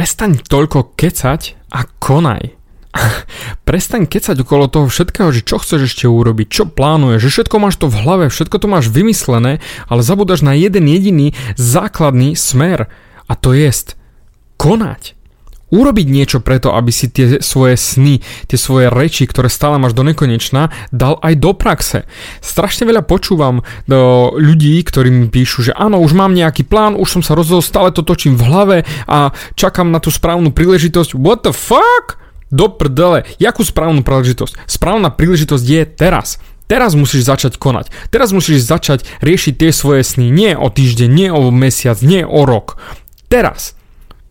prestaň toľko kecať a konaj. Prestaň kecať okolo toho všetkého, že čo chceš ešte urobiť, čo plánuješ, že všetko máš to v hlave, všetko to máš vymyslené, ale zabúdaš na jeden jediný základný smer a to jest konať urobiť niečo preto, aby si tie svoje sny, tie svoje reči, ktoré stále máš do nekonečna, dal aj do praxe. Strašne veľa počúvam do ľudí, ktorí mi píšu, že áno, už mám nejaký plán, už som sa rozhodol, stále to točím v hlave a čakám na tú správnu príležitosť. What the fuck? Do prdele. Jakú správnu príležitosť? Správna príležitosť je teraz. Teraz musíš začať konať. Teraz musíš začať riešiť tie svoje sny. Nie o týždeň, nie o mesiac, nie o rok. Teraz.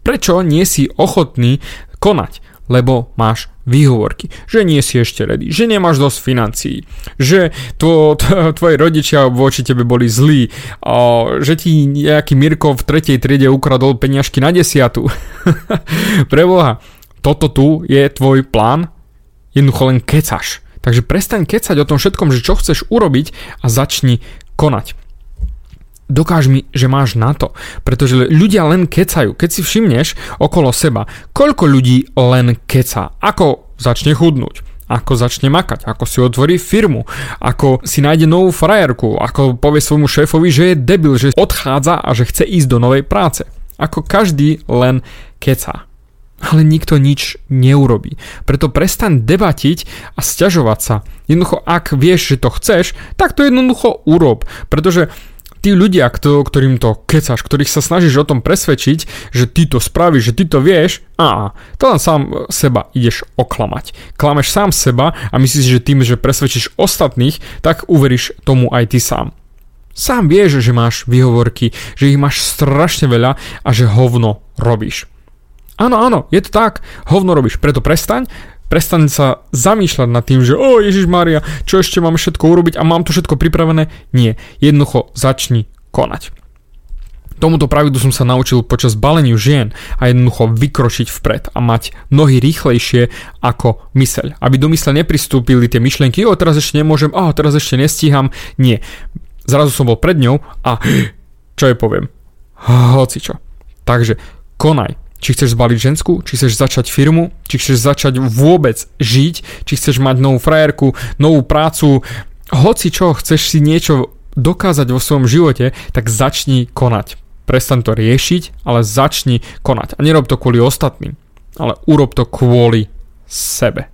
Prečo nie si ochotný konať? Lebo máš výhovorky, že nie si ešte ready, že nemáš dosť financií, že tvo, tvoji rodičia voči tebe boli zlí, že ti nejaký Mirko v tretej triede ukradol peňažky na desiatu. Preboha, toto tu je tvoj plán, jednoducho len kecaš. Takže prestaň kecať o tom všetkom, že čo chceš urobiť a začni konať dokáž mi, že máš na to. Pretože ľudia len kecajú. Keď si všimneš okolo seba, koľko ľudí len keca, ako začne chudnúť, ako začne makať, ako si otvorí firmu, ako si nájde novú frajerku, ako povie svojmu šéfovi, že je debil, že odchádza a že chce ísť do novej práce. Ako každý len keca. Ale nikto nič neurobí. Preto prestaň debatiť a stiažovať sa. Jednoducho, ak vieš, že to chceš, tak to jednoducho urob. Pretože tí ľudia, kto, ktorým to kecaš, ktorých sa snažíš o tom presvedčiť, že ty to spravíš, že ty to vieš, a to len sám seba ideš oklamať. Klameš sám seba a myslíš, že tým, že presvedčíš ostatných, tak uveríš tomu aj ty sám. Sám vieš, že máš výhovorky, že ich máš strašne veľa a že hovno robíš. Áno, áno, je to tak, hovno robíš, preto prestaň, Prestaň sa zamýšľať nad tým, že o Ježiš Maria, čo ešte mám všetko urobiť a mám to všetko pripravené. Nie, jednoducho začni konať. Tomuto pravidlu som sa naučil počas baleniu žien a jednoducho vykročiť vpred a mať nohy rýchlejšie ako myseľ. Aby do mysle nepristúpili tie myšlienky, o teraz ešte nemôžem, o teraz ešte nestíham. Nie. Zrazu som bol pred ňou a čo jej poviem? Hoci čo. Takže konaj. Či chceš zbaliť žensku, či chceš začať firmu, či chceš začať vôbec žiť, či chceš mať novú frajerku, novú prácu, hoci čo, chceš si niečo dokázať vo svojom živote, tak začni konať. Prestaň to riešiť, ale začni konať. A nerob to kvôli ostatným, ale urob to kvôli sebe.